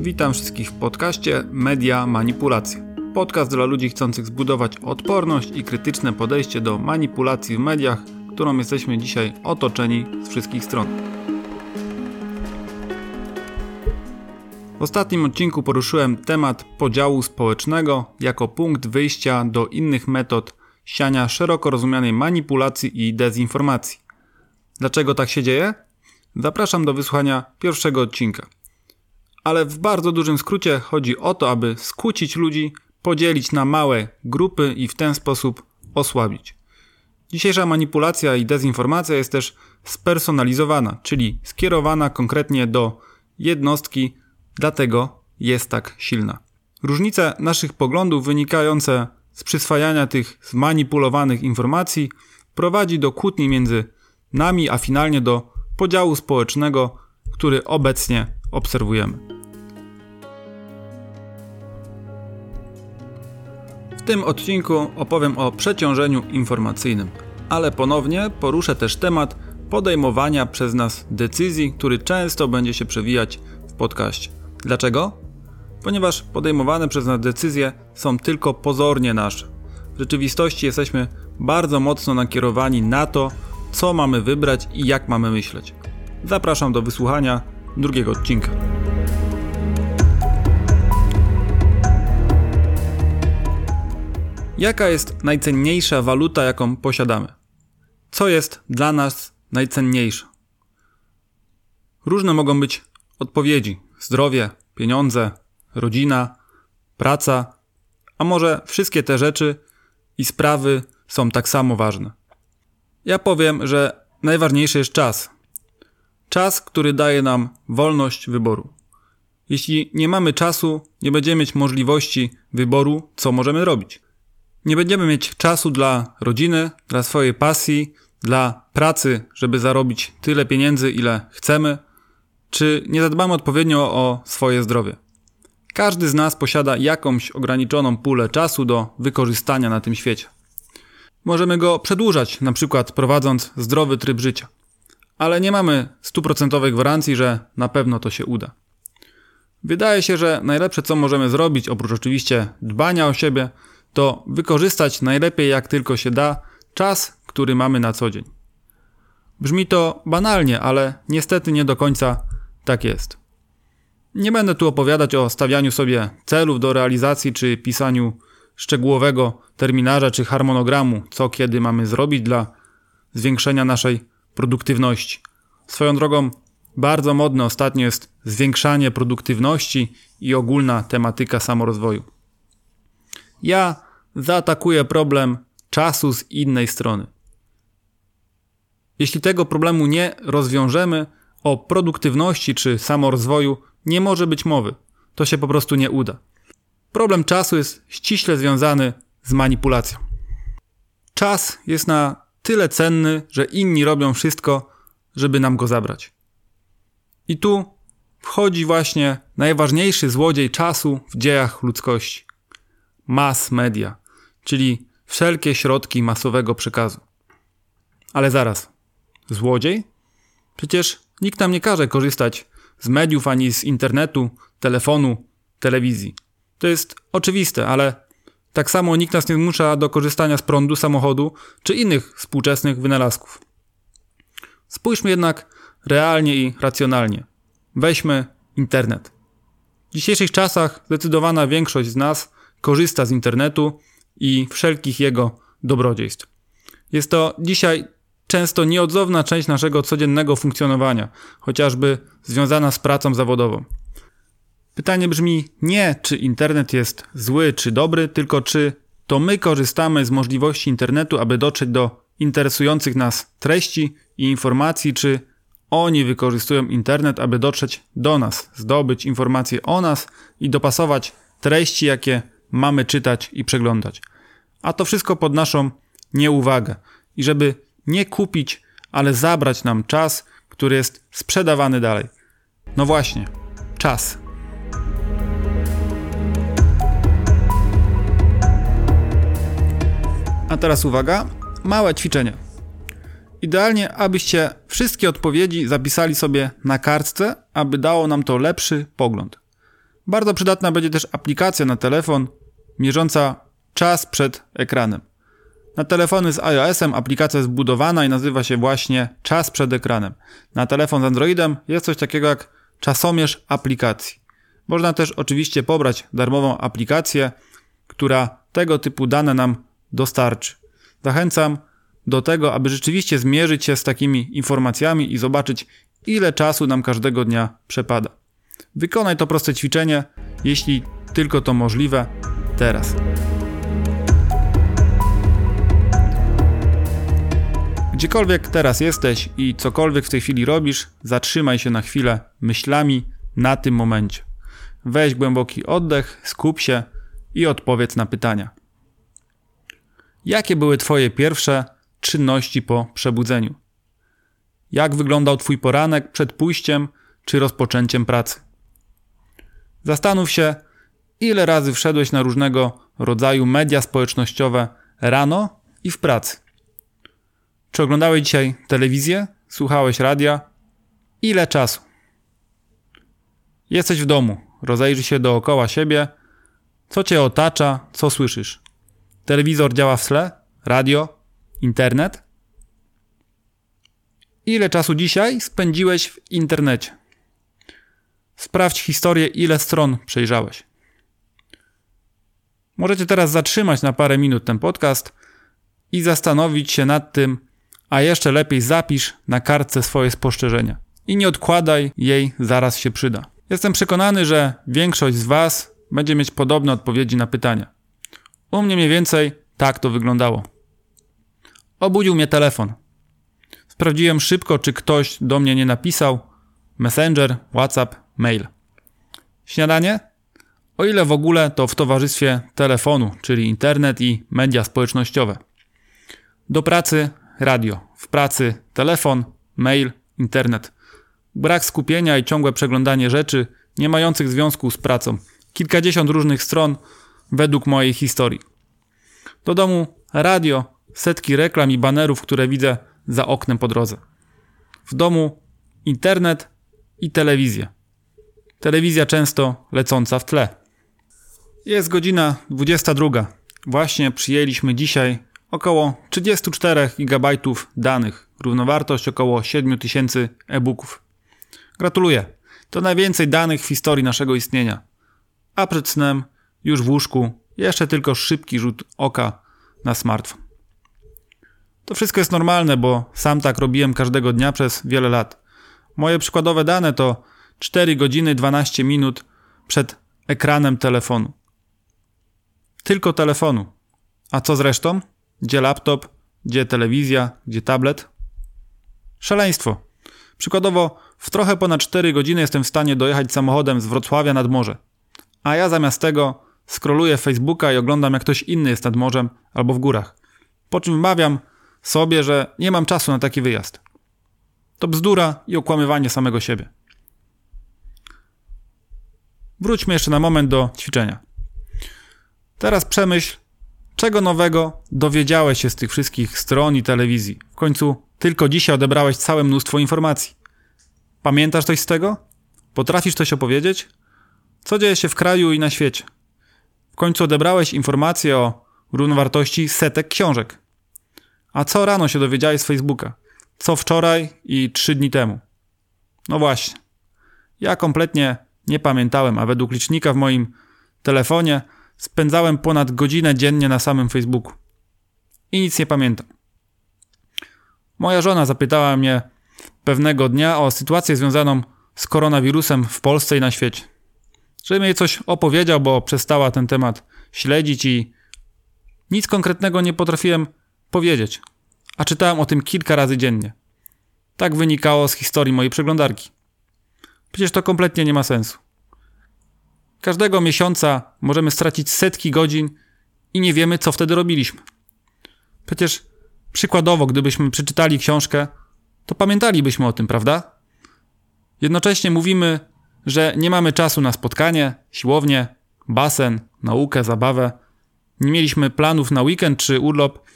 Witam wszystkich w podcaście Media Manipulacje. Podcast dla ludzi chcących zbudować odporność i krytyczne podejście do manipulacji w mediach, którą jesteśmy dzisiaj otoczeni z wszystkich stron. W ostatnim odcinku poruszyłem temat podziału społecznego jako punkt wyjścia do innych metod siania szeroko rozumianej manipulacji i dezinformacji. Dlaczego tak się dzieje? Zapraszam do wysłuchania pierwszego odcinka. Ale w bardzo dużym skrócie chodzi o to, aby skłócić ludzi, podzielić na małe grupy i w ten sposób osłabić. Dzisiejsza manipulacja i dezinformacja jest też spersonalizowana, czyli skierowana konkretnie do jednostki, dlatego jest tak silna. Różnice naszych poglądów wynikające z przyswajania tych zmanipulowanych informacji prowadzi do kłótni między nami, a finalnie do podziału społecznego, który obecnie obserwujemy. Tym odcinku opowiem o przeciążeniu informacyjnym, ale ponownie poruszę też temat podejmowania przez nas decyzji, który często będzie się przewijać w podcaście. Dlaczego? Ponieważ podejmowane przez nas decyzje są tylko pozornie nasze. W rzeczywistości jesteśmy bardzo mocno nakierowani na to, co mamy wybrać i jak mamy myśleć. Zapraszam do wysłuchania drugiego odcinka. Jaka jest najcenniejsza waluta, jaką posiadamy? Co jest dla nas najcenniejsze? Różne mogą być odpowiedzi: zdrowie, pieniądze, rodzina, praca, a może wszystkie te rzeczy i sprawy są tak samo ważne. Ja powiem, że najważniejszy jest czas. Czas, który daje nam wolność wyboru. Jeśli nie mamy czasu, nie będziemy mieć możliwości wyboru, co możemy robić. Nie będziemy mieć czasu dla rodziny, dla swojej pasji, dla pracy, żeby zarobić tyle pieniędzy, ile chcemy, czy nie zadbamy odpowiednio o swoje zdrowie. Każdy z nas posiada jakąś ograniczoną pulę czasu do wykorzystania na tym świecie. Możemy go przedłużać, na przykład prowadząc zdrowy tryb życia. Ale nie mamy stuprocentowej gwarancji, że na pewno to się uda. Wydaje się, że najlepsze co możemy zrobić, oprócz oczywiście dbania o siebie, to wykorzystać najlepiej jak tylko się da czas, który mamy na co dzień. Brzmi to banalnie, ale niestety nie do końca tak jest. Nie będę tu opowiadać o stawianiu sobie celów do realizacji czy pisaniu szczegółowego terminarza czy harmonogramu, co kiedy mamy zrobić dla zwiększenia naszej produktywności. Swoją drogą, bardzo modne ostatnio jest zwiększanie produktywności i ogólna tematyka samorozwoju. Ja zaatakuję problem czasu z innej strony. Jeśli tego problemu nie rozwiążemy, o produktywności czy samorozwoju nie może być mowy. To się po prostu nie uda. Problem czasu jest ściśle związany z manipulacją. Czas jest na tyle cenny, że inni robią wszystko, żeby nam go zabrać. I tu wchodzi właśnie najważniejszy złodziej czasu w dziejach ludzkości mass media, czyli wszelkie środki masowego przekazu. Ale zaraz, złodziej? Przecież nikt nam nie każe korzystać z mediów ani z internetu, telefonu, telewizji. To jest oczywiste, ale tak samo nikt nas nie zmusza do korzystania z prądu, samochodu czy innych współczesnych wynalazków. Spójrzmy jednak realnie i racjonalnie. Weźmy internet. W dzisiejszych czasach zdecydowana większość z nas korzysta z internetu i wszelkich jego dobrodziejstw. Jest to dzisiaj często nieodzowna część naszego codziennego funkcjonowania, chociażby związana z pracą zawodową. Pytanie brzmi nie, czy internet jest zły czy dobry, tylko czy to my korzystamy z możliwości internetu, aby dotrzeć do interesujących nas treści i informacji, czy oni wykorzystują internet, aby dotrzeć do nas, zdobyć informacje o nas i dopasować treści, jakie mamy czytać i przeglądać. A to wszystko pod naszą nieuwagę. I żeby nie kupić, ale zabrać nam czas, który jest sprzedawany dalej. No właśnie, czas. A teraz uwaga, małe ćwiczenie. Idealnie, abyście wszystkie odpowiedzi zapisali sobie na kartce, aby dało nam to lepszy pogląd. Bardzo przydatna będzie też aplikacja na telefon mierząca czas przed ekranem. Na telefony z iOS-em aplikacja jest zbudowana i nazywa się właśnie czas przed ekranem. Na telefon z Androidem jest coś takiego jak czasomierz aplikacji. Można też oczywiście pobrać darmową aplikację, która tego typu dane nam dostarczy. Zachęcam do tego, aby rzeczywiście zmierzyć się z takimi informacjami i zobaczyć, ile czasu nam każdego dnia przepada. Wykonaj to proste ćwiczenie, jeśli tylko to możliwe, teraz. Gdziekolwiek teraz jesteś i cokolwiek w tej chwili robisz, zatrzymaj się na chwilę myślami na tym momencie. Weź głęboki oddech, skup się i odpowiedz na pytania. Jakie były Twoje pierwsze czynności po przebudzeniu? Jak wyglądał Twój poranek przed pójściem czy rozpoczęciem pracy? Zastanów się, ile razy wszedłeś na różnego rodzaju media społecznościowe rano i w pracy. Czy oglądałeś dzisiaj telewizję? Słuchałeś radia? Ile czasu? Jesteś w domu, rozejrzyj się dookoła siebie, co cię otacza, co słyszysz. Telewizor działa w tle, radio, internet. Ile czasu dzisiaj spędziłeś w internecie? Sprawdź historię, ile stron przejrzałeś. Możecie teraz zatrzymać na parę minut ten podcast i zastanowić się nad tym, a jeszcze lepiej zapisz na kartce swoje spostrzeżenia. I nie odkładaj jej, zaraz się przyda. Jestem przekonany, że większość z Was będzie mieć podobne odpowiedzi na pytania. U mnie mniej więcej tak to wyglądało. Obudził mnie telefon. Sprawdziłem szybko, czy ktoś do mnie nie napisał. Messenger, WhatsApp, mail. Śniadanie? O ile w ogóle, to w towarzystwie telefonu, czyli internet i media społecznościowe. Do pracy radio, w pracy telefon, mail, internet. Brak skupienia i ciągłe przeglądanie rzeczy nie mających związku z pracą. Kilkadziesiąt różnych stron według mojej historii. Do domu radio, setki reklam i banerów, które widzę za oknem po drodze. W domu internet i telewizja. Telewizja często lecąca w tle. Jest godzina 22. Właśnie przyjęliśmy dzisiaj około 34 GB danych, równowartość około 7000 e-booków. Gratuluję. To najwięcej danych w historii naszego istnienia. A przed snem, już w łóżku, jeszcze tylko szybki rzut oka na smartfon. To wszystko jest normalne, bo sam tak robiłem każdego dnia przez wiele lat. Moje przykładowe dane to 4 godziny 12 minut przed ekranem telefonu. Tylko telefonu. A co z resztą? Gdzie laptop? Gdzie telewizja? Gdzie tablet? Szaleństwo. Przykładowo, w trochę ponad 4 godziny jestem w stanie dojechać samochodem z Wrocławia nad morze. A ja zamiast tego skroluję Facebooka i oglądam, jak ktoś inny jest nad morzem albo w górach. Po czym wmawiam sobie, że nie mam czasu na taki wyjazd. To bzdura i okłamywanie samego siebie. Wróćmy jeszcze na moment do ćwiczenia. Teraz przemyśl, czego nowego dowiedziałeś się z tych wszystkich stron i telewizji. W końcu tylko dzisiaj odebrałeś całe mnóstwo informacji. Pamiętasz coś z tego? Potrafisz coś opowiedzieć? Co dzieje się w kraju i na świecie? W końcu odebrałeś informacje o równowartości setek książek. A co rano się dowiedziałeś z Facebooka? Co wczoraj i trzy dni temu? No właśnie. Ja kompletnie nie pamiętałem, a według licznika w moim telefonie spędzałem ponad godzinę dziennie na samym Facebooku. I nic nie pamiętam. Moja żona zapytała mnie pewnego dnia o sytuację związaną z koronawirusem w Polsce i na świecie. Żebym jej coś opowiedział, bo przestała ten temat śledzić i nic konkretnego nie potrafiłem powiedzieć. A czytałem o tym kilka razy dziennie. Tak wynikało z historii mojej przeglądarki. Przecież to kompletnie nie ma sensu. Każdego miesiąca możemy stracić setki godzin i nie wiemy, co wtedy robiliśmy. Przecież przykładowo, gdybyśmy przeczytali książkę, to pamiętalibyśmy o tym, prawda? Jednocześnie mówimy, że nie mamy czasu na spotkanie, siłownię, basen, naukę, zabawę. Nie mieliśmy planów na weekend czy urlop.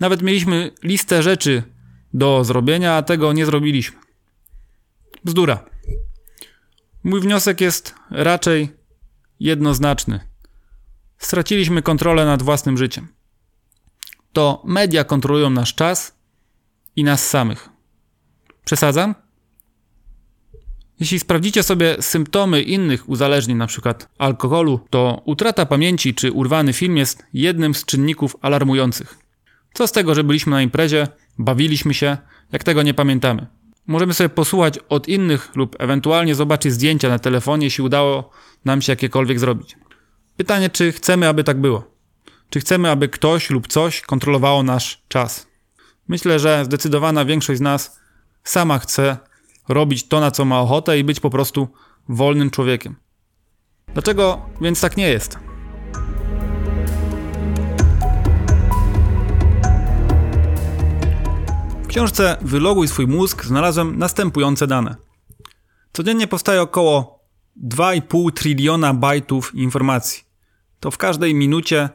Nawet mieliśmy listę rzeczy do zrobienia, a tego nie zrobiliśmy. Bzdura. Mój wniosek jest raczej jednoznaczny. Straciliśmy kontrolę nad własnym życiem. To media kontrolują nasz czas i nas samych. Przesadzam? Jeśli sprawdzicie sobie symptomy innych uzależnień, np. alkoholu, to utrata pamięci czy urwany film jest jednym z czynników alarmujących. Co z tego, że byliśmy na imprezie, bawiliśmy się, jak tego nie pamiętamy? Możemy sobie posłuchać od innych lub ewentualnie zobaczyć zdjęcia na telefonie, jeśli udało nam się jakiekolwiek zrobić. Pytanie, czy chcemy, aby tak było? Czy chcemy, aby ktoś lub coś kontrolowało nasz czas? Myślę, że zdecydowana większość z nas sama chce robić to, na co ma ochotę i być po prostu wolnym człowiekiem. Dlaczego więc tak nie jest? Książce Wyloguj swój mózg znalazłem następujące dane. Codziennie powstaje około 2,5 triliona bajtów informacji. To w każdej minucie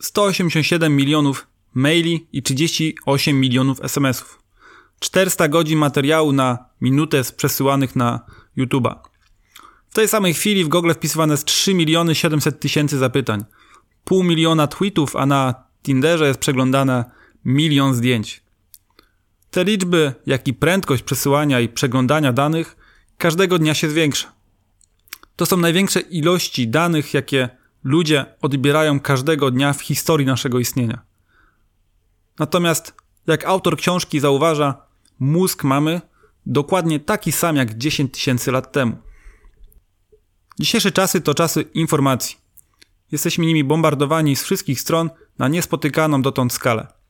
187 milionów maili i 38 milionów SMS-ów. 400 godzin materiału na minutę z przesyłanych na YouTube'a. W tej samej chwili w Google wpisywane jest 3 miliony 700 tysięcy zapytań. Pół miliona tweetów, a na Tinderze jest przeglądane milion zdjęć. Te liczby, jak i prędkość przesyłania i przeglądania danych każdego dnia się zwiększa. To są największe ilości danych, jakie ludzie odbierają każdego dnia w historii naszego istnienia. Natomiast, jak autor książki zauważa, mózg mamy dokładnie taki sam jak 10 tysięcy lat temu. Dzisiejsze czasy to czasy informacji. Jesteśmy nimi bombardowani z wszystkich stron na niespotykaną dotąd skalę.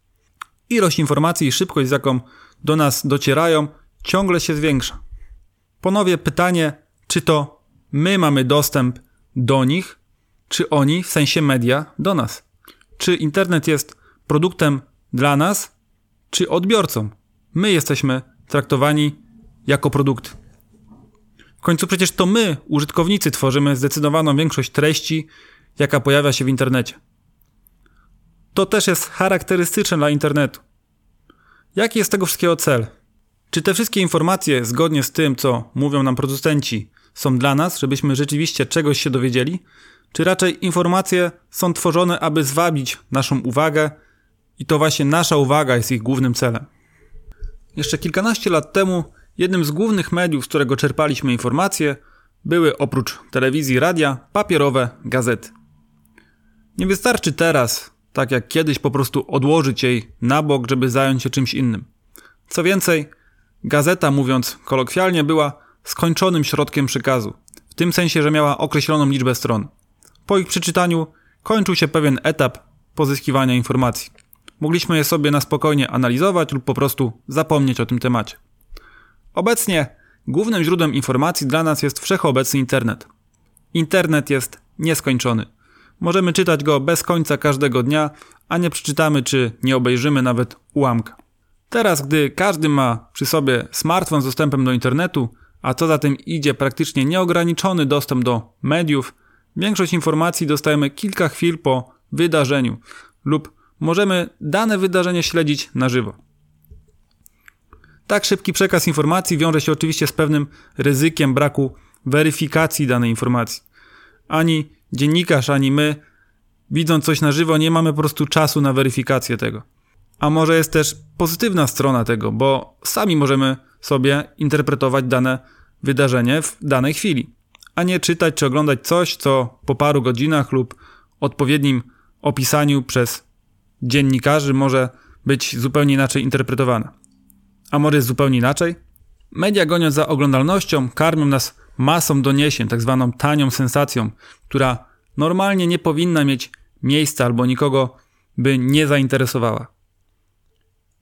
Ilość informacji i szybkość, z jaką do nas docierają, ciągle się zwiększa. Ponowię pytanie, czy to my mamy dostęp do nich, czy oni, w sensie media, do nas. Czy internet jest produktem dla nas, czy odbiorcą. My jesteśmy traktowani jako produkt. W końcu przecież to my, użytkownicy, tworzymy zdecydowaną większość treści, jaka pojawia się w internecie. To też jest charakterystyczne dla internetu. Jaki jest tego wszystkiego cel? Czy te wszystkie informacje, zgodnie z tym, co mówią nam producenci, są dla nas, żebyśmy rzeczywiście czegoś się dowiedzieli? Czy raczej informacje są tworzone, aby zwabić naszą uwagę i to właśnie nasza uwaga jest ich głównym celem? Jeszcze kilkanaście lat temu jednym z głównych mediów, z którego czerpaliśmy informacje, były oprócz telewizji, radia, papierowe gazety. Nie wystarczy teraz, tak jak kiedyś, po prostu odłożyć jej na bok, żeby zająć się czymś innym. Co więcej, gazeta, mówiąc kolokwialnie, była skończonym środkiem przekazu, w tym sensie, że miała określoną liczbę stron. Po ich przeczytaniu kończył się pewien etap pozyskiwania informacji. Mogliśmy je sobie na spokojnie analizować lub po prostu zapomnieć o tym temacie. Obecnie głównym źródłem informacji dla nas jest wszechobecny internet. Internet jest nieskończony. Możemy czytać go bez końca każdego dnia, a nie przeczytamy czy nie obejrzymy nawet ułamka. Teraz, gdy każdy ma przy sobie smartfon z dostępem do internetu, a co za tym idzie praktycznie nieograniczony dostęp do mediów, większość informacji dostajemy kilka chwil po wydarzeniu lub możemy dane wydarzenie śledzić na żywo. Tak szybki przekaz informacji wiąże się oczywiście z pewnym ryzykiem braku weryfikacji danej informacji. Ani dziennikarz, ani my, widząc coś na żywo, nie mamy po prostu czasu na weryfikację tego. A może jest też pozytywna strona tego, bo sami możemy sobie interpretować dane wydarzenie w danej chwili, a nie czytać czy oglądać coś, co po paru godzinach lub odpowiednim opisaniu przez dziennikarzy może być zupełnie inaczej interpretowana. A może jest zupełnie inaczej? Media goniąc za oglądalnością karmią nas masą doniesień, tak zwaną tanią sensacją, która normalnie nie powinna mieć miejsca albo nikogo by nie zainteresowała.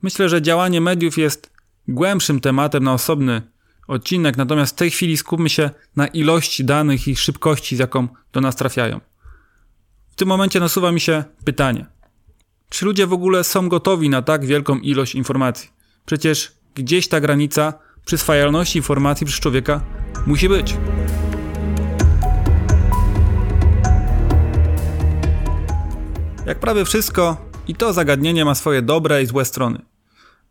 Myślę, że działanie mediów jest głębszym tematem na osobny odcinek, natomiast w tej chwili skupmy się na ilości danych i szybkości, z jaką do nas trafiają. W tym momencie nasuwa mi się pytanie: czy ludzie w ogóle są gotowi na tak wielką ilość informacji? Przecież gdzieś ta granica przyswajalności informacji przez człowieka musi być. Jak prawie wszystko, i to zagadnienie ma swoje dobre i złe strony.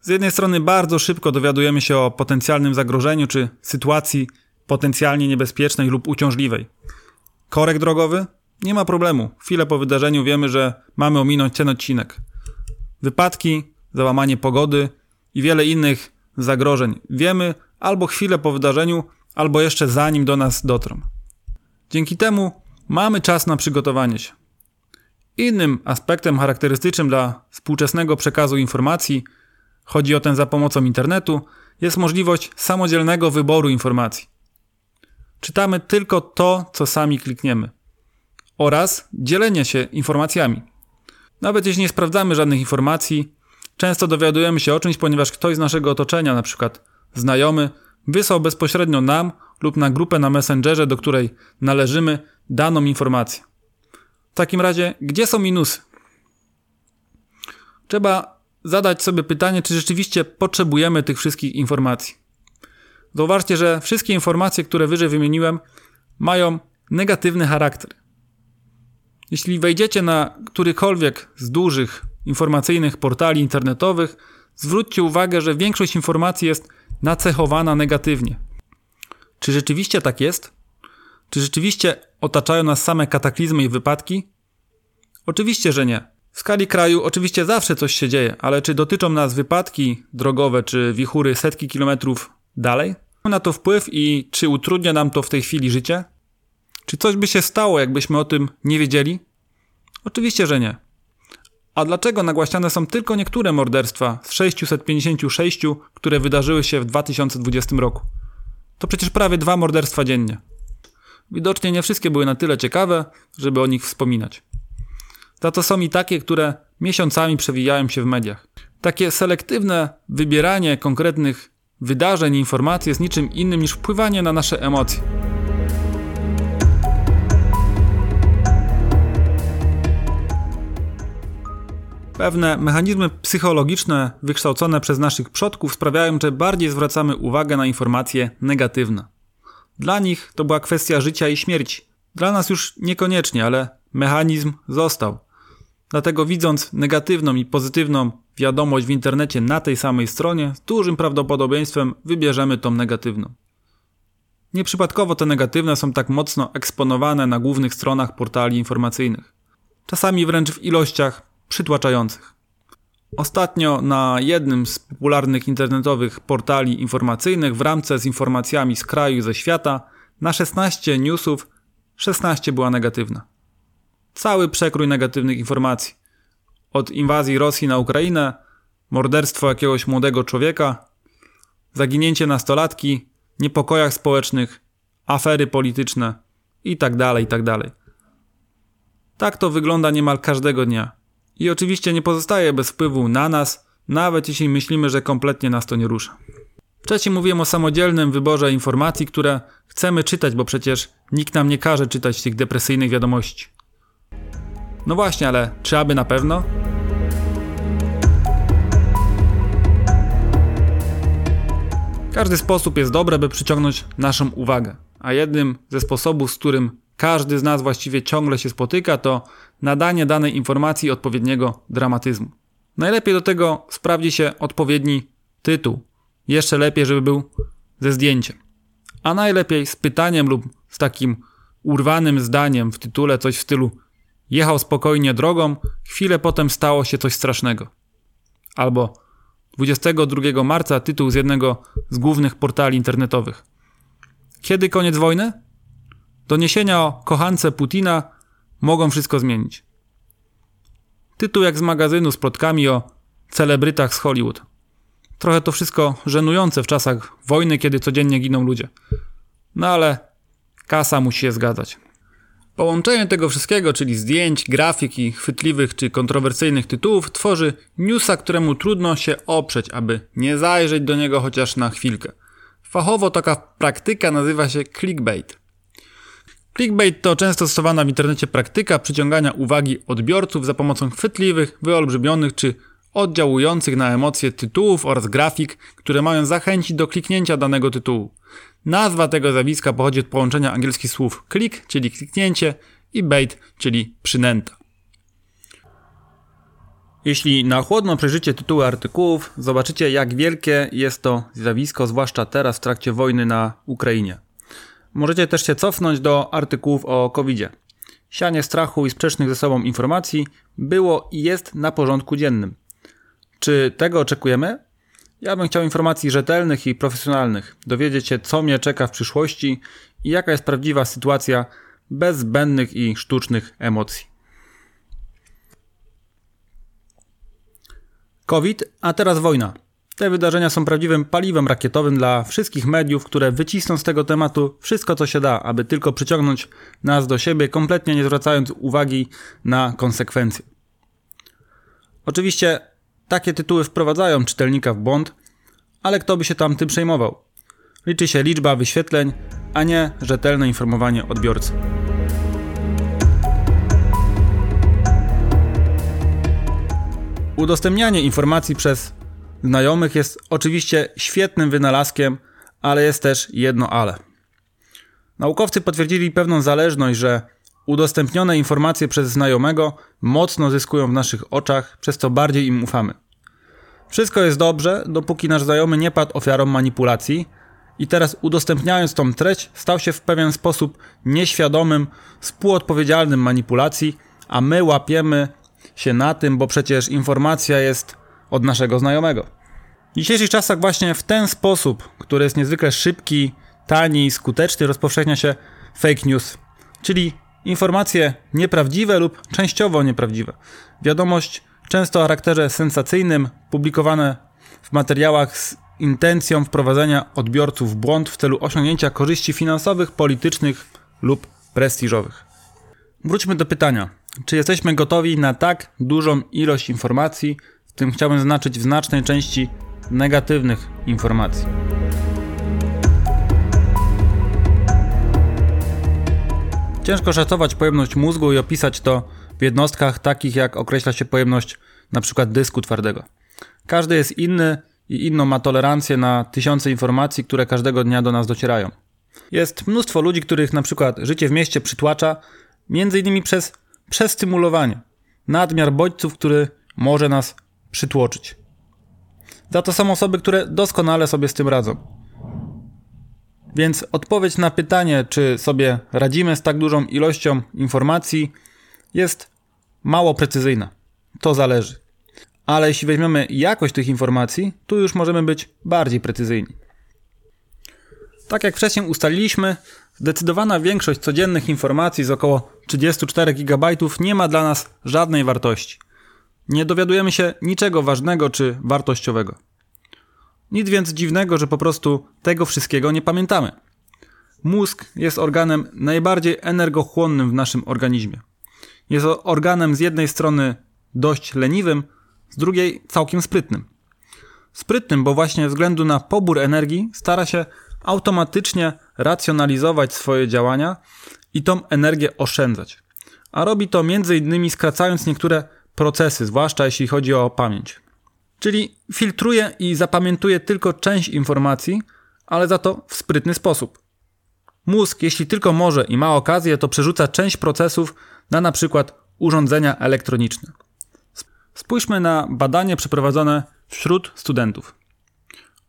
Z jednej strony bardzo szybko dowiadujemy się o potencjalnym zagrożeniu czy sytuacji potencjalnie niebezpiecznej lub uciążliwej. Korek drogowy? Nie ma problemu. Chwilę po wydarzeniu wiemy, że mamy ominąć ten odcinek. Wypadki, załamanie pogody i wiele innych zagrożeń wiemy albo chwilę po wydarzeniu, albo jeszcze zanim do nas dotrą. Dzięki temu mamy czas na przygotowanie się. Innym aspektem charakterystycznym dla współczesnego przekazu informacji, chodzi o ten za pomocą internetu, jest możliwość samodzielnego wyboru informacji. Czytamy tylko to, co sami klikniemy, oraz dzielenie się informacjami. Nawet jeśli nie sprawdzamy żadnych informacji, często dowiadujemy się o czymś, ponieważ ktoś z naszego otoczenia, na przykład znajomy, wysłał bezpośrednio nam lub na grupę na Messengerze, do której należymy, daną informację. W takim razie, gdzie są minusy? Trzeba zadać sobie pytanie, czy rzeczywiście potrzebujemy tych wszystkich informacji. Zauważcie, że wszystkie informacje, które wyżej wymieniłem, mają negatywny charakter. Jeśli wejdziecie na którykolwiek z dużych informacyjnych portali internetowych, zwróćcie uwagę, że większość informacji jest nacechowana negatywnie. Czy rzeczywiście tak jest? Czy rzeczywiście otaczają nas same kataklizmy i wypadki? Oczywiście, że nie. W skali kraju oczywiście zawsze coś się dzieje, ale czy dotyczą nas wypadki drogowe czy wichury setki kilometrów dalej? Ma na to wpływ i czy utrudnia nam to w tej chwili życie? Czy coś by się stało, jakbyśmy o tym nie wiedzieli? Oczywiście, że nie. A dlaczego nagłaśniane są tylko niektóre morderstwa z 656, które wydarzyły się w 2020 roku? To przecież prawie dwa morderstwa dziennie. Widocznie nie wszystkie były na tyle ciekawe, żeby o nich wspominać. Za to są i takie, które miesiącami przewijają się w mediach. Takie selektywne wybieranie konkretnych wydarzeń i informacji jest niczym innym niż wpływanie na nasze emocje. Pewne mechanizmy psychologiczne wykształcone przez naszych przodków sprawiają, że bardziej zwracamy uwagę na informacje negatywne. Dla nich to była kwestia życia i śmierci. Dla nas już niekoniecznie, ale mechanizm został. Dlatego widząc negatywną i pozytywną wiadomość w internecie na tej samej stronie, z dużym prawdopodobieństwem wybierzemy tą negatywną. Nieprzypadkowo te negatywne są tak mocno eksponowane na głównych stronach portali informacyjnych. Czasami wręcz w ilościach przytłaczających. Ostatnio na jednym z popularnych internetowych portali informacyjnych w ramce z informacjami z kraju i ze świata na 16 newsów 16 była negatywna. Cały przekrój negatywnych informacji. Od inwazji Rosji na Ukrainę, morderstwo jakiegoś młodego człowieka, zaginięcie nastolatki, niepokojach społecznych, afery polityczne itd., tak itd. Tak, tak to wygląda niemal każdego dnia. I oczywiście nie pozostaje bez wpływu na nas, nawet jeśli myślimy, że kompletnie nas to nie rusza. Wcześniej mówiłem o samodzielnym wyborze informacji, które chcemy czytać, bo przecież nikt nam nie każe czytać tych depresyjnych wiadomości. No właśnie, ale czy aby na pewno? Każdy sposób jest dobry, by przyciągnąć naszą uwagę, a jednym ze sposobów, z którym każdy z nas właściwie ciągle się spotyka, to nadanie danej informacji odpowiedniego dramatyzmu. Najlepiej do tego sprawdzi się odpowiedni tytuł. Jeszcze lepiej, żeby był ze zdjęciem. A najlepiej z pytaniem lub z takim urwanym zdaniem w tytule coś w stylu jechał spokojnie drogą, chwilę potem stało się coś strasznego. Albo 22 marca tytuł z jednego z głównych portali internetowych. Kiedy koniec wojny? Doniesienia o kochance Putina mogą wszystko zmienić. Tytuł jak z magazynu z plotkami o celebrytach z Hollywood. Trochę to wszystko żenujące w czasach wojny, kiedy codziennie giną ludzie. No ale kasa musi się zgadzać. Połączenie tego wszystkiego, czyli zdjęć, grafik i chwytliwych czy kontrowersyjnych tytułów, tworzy newsa, któremu trudno się oprzeć, aby nie zajrzeć do niego chociaż na chwilkę. Fachowo taka praktyka nazywa się clickbait. Clickbait to często stosowana w internecie praktyka przyciągania uwagi odbiorców za pomocą chwytliwych, wyolbrzymionych czy oddziałujących na emocje tytułów oraz grafik, które mają zachęcić do kliknięcia danego tytułu. Nazwa tego zjawiska pochodzi od połączenia angielskich słów click, czyli kliknięcie, i bait, czyli przynęta. Jeśli na chłodno przejrzycie tytuły artykułów, zobaczycie jak wielkie jest to zjawisko, zwłaszcza teraz w trakcie wojny na Ukrainie. Możecie też się cofnąć do artykułów o covid -zie. Sianie strachu i sprzecznych ze sobą informacji było i jest na porządku dziennym. Czy tego oczekujemy? Ja bym chciał informacji rzetelnych i profesjonalnych, dowiedzieć się, co mnie czeka w przyszłości i jaka jest prawdziwa sytuacja bez zbędnych i sztucznych emocji. COVID, a teraz wojna. Te wydarzenia są prawdziwym paliwem rakietowym dla wszystkich mediów, które wycisną z tego tematu wszystko, co się da, aby tylko przyciągnąć nas do siebie, kompletnie nie zwracając uwagi na konsekwencje. Oczywiście takie tytuły wprowadzają czytelnika w błąd, ale kto by się tam tym przejmował? Liczy się liczba wyświetleń, a nie rzetelne informowanie odbiorcy. Udostępnianie informacji przez znajomych jest oczywiście świetnym wynalazkiem, ale jest też jedno ale. Naukowcy potwierdzili pewną zależność, że udostępnione informacje przez znajomego mocno zyskują w naszych oczach, przez co bardziej im ufamy. Wszystko jest dobrze, dopóki nasz znajomy nie padł ofiarą manipulacji i teraz udostępniając tą treść stał się w pewien sposób nieświadomym, współodpowiedzialnym manipulacji, a my łapiemy się na tym, bo przecież informacja jest od naszego znajomego. W dzisiejszych czasach właśnie w ten sposób, który jest niezwykle szybki, tani i skuteczny, rozpowszechnia się fake news, czyli informacje nieprawdziwe lub częściowo nieprawdziwe. Wiadomość często o charakterze sensacyjnym, publikowane w materiałach z intencją wprowadzenia odbiorców w błąd w celu osiągnięcia korzyści finansowych, politycznych lub prestiżowych. Wróćmy do pytania: czy jesteśmy gotowi na tak dużą ilość informacji, w tym chciałbym zaznaczyć w znacznej części negatywnych informacji? Ciężko szacować pojemność mózgu i opisać to w jednostkach takich jak określa się pojemność np. dysku twardego. Każdy jest inny i inną ma tolerancję na tysiące informacji, które każdego dnia do nas docierają. Jest mnóstwo ludzi, których np. życie w mieście przytłacza, między innymi przez przestymulowanie, nadmiar bodźców, który może nas przytłoczyć. Za to są osoby, które doskonale sobie z tym radzą. Więc odpowiedź na pytanie, czy sobie radzimy z tak dużą ilością informacji, jest mało precyzyjna. To zależy. Ale jeśli weźmiemy jakość tych informacji, tu już możemy być bardziej precyzyjni. Tak jak wcześniej ustaliliśmy, zdecydowana większość codziennych informacji z około 34 GB nie ma dla nas żadnej wartości. Nie dowiadujemy się niczego ważnego czy wartościowego. Nic więc dziwnego, że po prostu tego wszystkiego nie pamiętamy. Mózg jest organem najbardziej energochłonnym w naszym organizmie. Jest organem z jednej strony dość leniwym, z drugiej całkiem sprytnym. Sprytnym, bo właśnie ze względu na pobór energii stara się automatycznie racjonalizować swoje działania i tą energię oszczędzać. A robi to innymi skracając niektóre procesy, zwłaszcza jeśli chodzi o pamięć. Czyli filtruje i zapamiętuje tylko część informacji, ale za to w sprytny sposób. Mózg, jeśli tylko może i ma okazję, to przerzuca część procesów na przykład urządzenia elektroniczne. Spójrzmy na badanie przeprowadzone wśród studentów.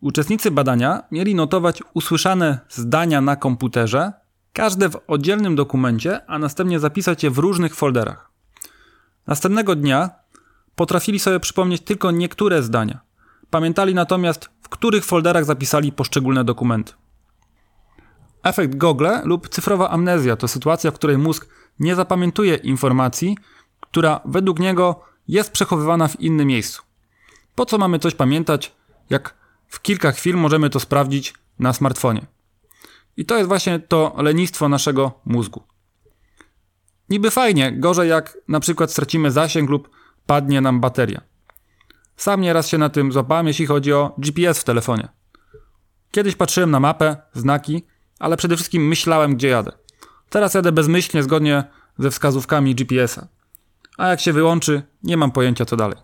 Uczestnicy badania mieli notować usłyszane zdania na komputerze, każde w oddzielnym dokumencie, a następnie zapisać je w różnych folderach. Następnego dnia potrafili sobie przypomnieć tylko niektóre zdania. Pamiętali natomiast, w których folderach zapisali poszczególne dokumenty. Efekt Google lub cyfrowa amnezja to sytuacja, w której mózg nie zapamiętuje informacji, która według niego jest przechowywana w innym miejscu. Po co mamy coś pamiętać, jak w kilka chwil możemy to sprawdzić na smartfonie? I to jest właśnie to lenistwo naszego mózgu. Niby fajnie, gorzej jak na przykład stracimy zasięg lub padnie nam bateria. Sam nieraz się na tym złapałem, jeśli chodzi o GPS w telefonie. Kiedyś patrzyłem na mapę, znaki, ale przede wszystkim myślałem, gdzie jadę. Teraz jadę bezmyślnie, zgodnie ze wskazówkami GPS-a. A jak się wyłączy, nie mam pojęcia co dalej.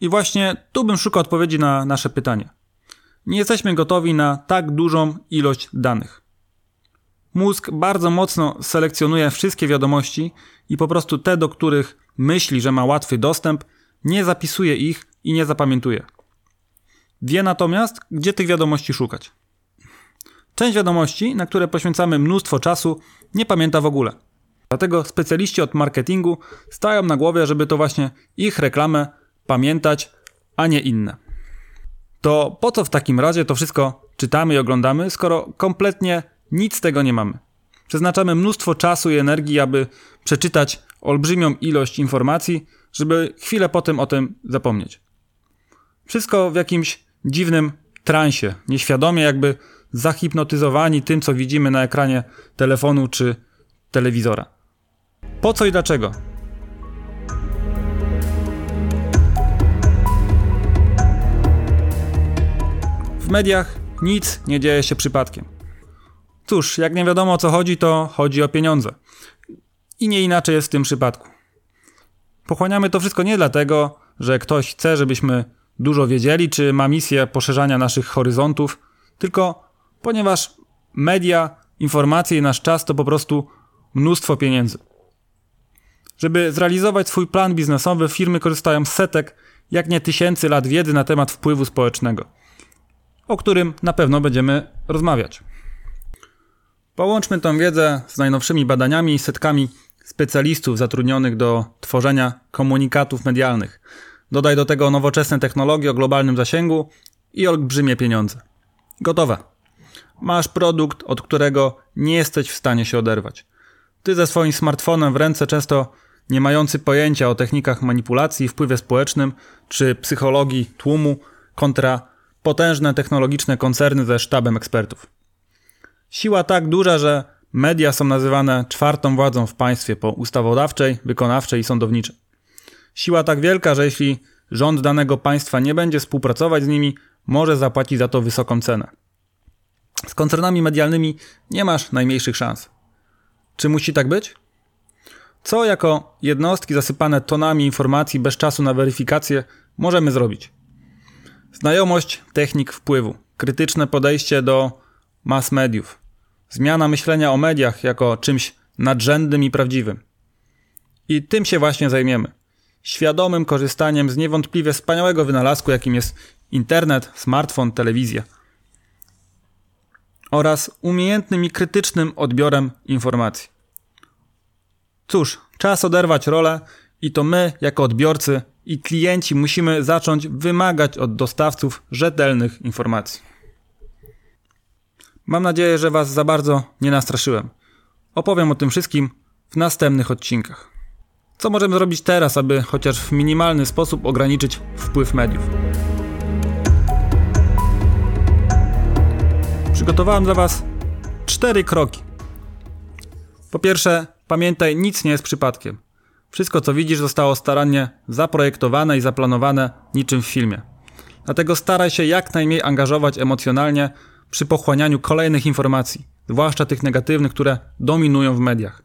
I właśnie tu bym szukał odpowiedzi na nasze pytanie. Nie jesteśmy gotowi na tak dużą ilość danych. Mózg bardzo mocno selekcjonuje wszystkie wiadomości i po prostu te, do których myśli, że ma łatwy dostęp, nie zapisuje ich i nie zapamiętuje. Wie natomiast, gdzie tych wiadomości szukać. Część wiadomości, na które poświęcamy mnóstwo czasu, nie pamięta w ogóle. Dlatego specjaliści od marketingu stają na głowie, żeby to właśnie ich reklamę pamiętać, a nie inne. To po co w takim razie to wszystko czytamy i oglądamy, skoro kompletnie nic z tego nie mamy? Przeznaczamy mnóstwo czasu i energii, aby przeczytać olbrzymią ilość informacji, żeby chwilę potem o tym zapomnieć. Wszystko w jakimś dziwnym transie, nieświadomie jakby zahipnotyzowani tym, co widzimy na ekranie telefonu czy telewizora. Po co i dlaczego? W mediach nic nie dzieje się przypadkiem. Cóż, jak nie wiadomo o co chodzi, to chodzi o pieniądze. I nie inaczej jest w tym przypadku. Pochłaniamy to wszystko nie dlatego, że ktoś chce, żebyśmy dużo wiedzieli, czy ma misję poszerzania naszych horyzontów, tylko ponieważ media, informacje i nasz czas to po prostu mnóstwo pieniędzy. Żeby zrealizować swój plan biznesowy, firmy korzystają z setek, jak nie tysięcy lat wiedzy na temat wpływu społecznego, o którym na pewno będziemy rozmawiać. Połączmy tę wiedzę z najnowszymi badaniami i setkami specjalistów zatrudnionych do tworzenia komunikatów medialnych. Dodaj do tego nowoczesne technologie o globalnym zasięgu i olbrzymie pieniądze. Gotowe. Masz produkt, od którego nie jesteś w stanie się oderwać. Ty ze swoim smartfonem w ręce, często nie mający pojęcia o technikach manipulacji, wpływie społecznym czy psychologii tłumu, kontra potężne technologiczne koncerny ze sztabem ekspertów. Siła tak duża, że media są nazywane czwartą władzą w państwie po ustawodawczej, wykonawczej i sądowniczej. Siła tak wielka, że jeśli rząd danego państwa nie będzie współpracować z nimi, może zapłacić za to wysoką cenę. Z koncernami medialnymi nie masz najmniejszych szans. Czy musi tak być? Co jako jednostki zasypane tonami informacji bez czasu na weryfikację możemy zrobić? Znajomość technik wpływu, krytyczne podejście do mass mediów, zmiana myślenia o mediach jako czymś nadrzędnym i prawdziwym. I tym się właśnie zajmiemy. Świadomym korzystaniem z niewątpliwie wspaniałego wynalazku, jakim jest internet, smartfon, telewizja. Oraz umiejętnym i krytycznym odbiorem informacji. Cóż, czas oderwać rolę i to my, jako odbiorcy i klienci, musimy zacząć wymagać od dostawców rzetelnych informacji. Mam nadzieję, że Was za bardzo nie nastraszyłem. Opowiem o tym wszystkim w następnych odcinkach. Co możemy zrobić teraz, aby chociaż w minimalny sposób ograniczyć wpływ mediów? Przygotowałem dla Was cztery kroki. Po pierwsze, pamiętaj, nic nie jest przypadkiem. Wszystko, co widzisz, zostało starannie zaprojektowane i zaplanowane niczym w filmie. Dlatego staraj się jak najmniej angażować emocjonalnie przy pochłanianiu kolejnych informacji, zwłaszcza tych negatywnych, które dominują w mediach.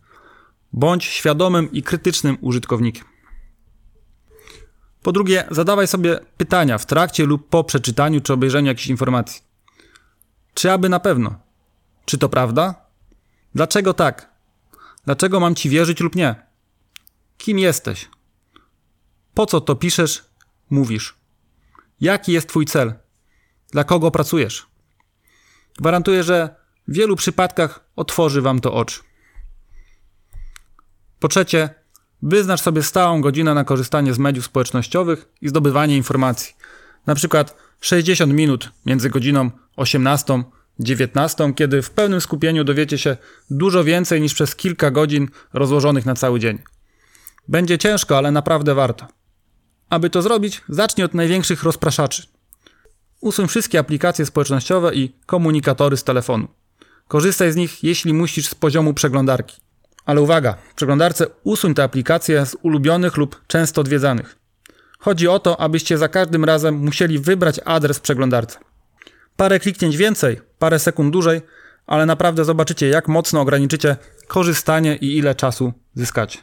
Bądź świadomym i krytycznym użytkownikiem. Po drugie, zadawaj sobie pytania w trakcie lub po przeczytaniu czy obejrzeniu jakichś informacji. Czy aby na pewno? Czy to prawda? Dlaczego tak? Dlaczego mam ci wierzyć lub nie? Kim jesteś? Po co to piszesz, mówisz? Jaki jest twój cel? Dla kogo pracujesz? Gwarantuję, że w wielu przypadkach otworzy Wam to oczy. Po trzecie, wyznacz sobie stałą godzinę na korzystanie z mediów społecznościowych i zdobywanie informacji. Na przykład 60 minut między godziną 18 19, kiedy w pełnym skupieniu dowiecie się dużo więcej niż przez kilka godzin rozłożonych na cały dzień. Będzie ciężko, ale naprawdę warto. Aby to zrobić, zacznij od największych rozpraszaczy. Usuń wszystkie aplikacje społecznościowe i komunikatory z telefonu. Korzystaj z nich, jeśli musisz, z poziomu przeglądarki. Ale uwaga, w przeglądarce usuń te aplikacje z ulubionych lub często odwiedzanych. Chodzi o to, abyście za każdym razem musieli wybrać adres w przeglądarce. Parę kliknięć więcej, parę sekund dłużej, ale naprawdę zobaczycie, jak mocno ograniczycie korzystanie i ile czasu zyskacie.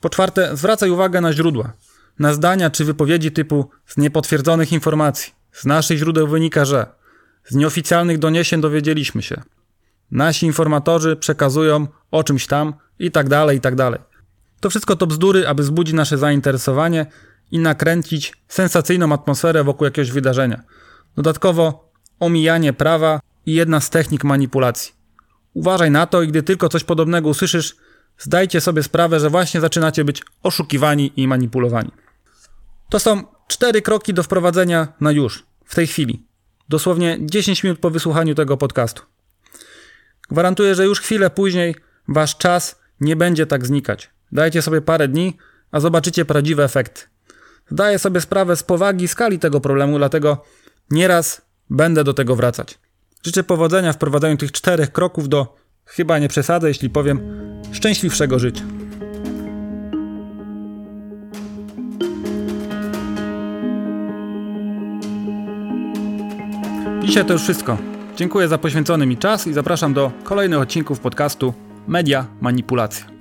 Po czwarte, zwracaj uwagę na źródła, na zdania czy wypowiedzi typu z niepotwierdzonych informacji. Z naszych źródeł wynika, że z nieoficjalnych doniesień dowiedzieliśmy się. Nasi informatorzy przekazują o czymś tam i tak dalej, i tak dalej. To wszystko to bzdury, aby wzbudzić nasze zainteresowanie i nakręcić sensacyjną atmosferę wokół jakiegoś wydarzenia. Dodatkowo omijanie prawa i jedna z technik manipulacji. Uważaj na to i gdy tylko coś podobnego usłyszysz, zdajcie sobie sprawę, że właśnie zaczynacie być oszukiwani i manipulowani. To są cztery kroki do wprowadzenia na już, w tej chwili. Dosłownie 10 minut po wysłuchaniu tego podcastu. Gwarantuję, że już chwilę później wasz czas nie będzie tak znikać. Dajcie sobie parę dni, a zobaczycie prawdziwy efekt. Zdaję sobie sprawę z powagi skali tego problemu, dlatego nieraz będę do tego wracać. Życzę powodzenia w wprowadzaniu tych czterech kroków do, chyba nie przesadzę, jeśli powiem, szczęśliwszego życia. Dzisiaj to już wszystko. Dziękuję za poświęcony mi czas i zapraszam do kolejnych odcinków podcastu Media Manipulacja.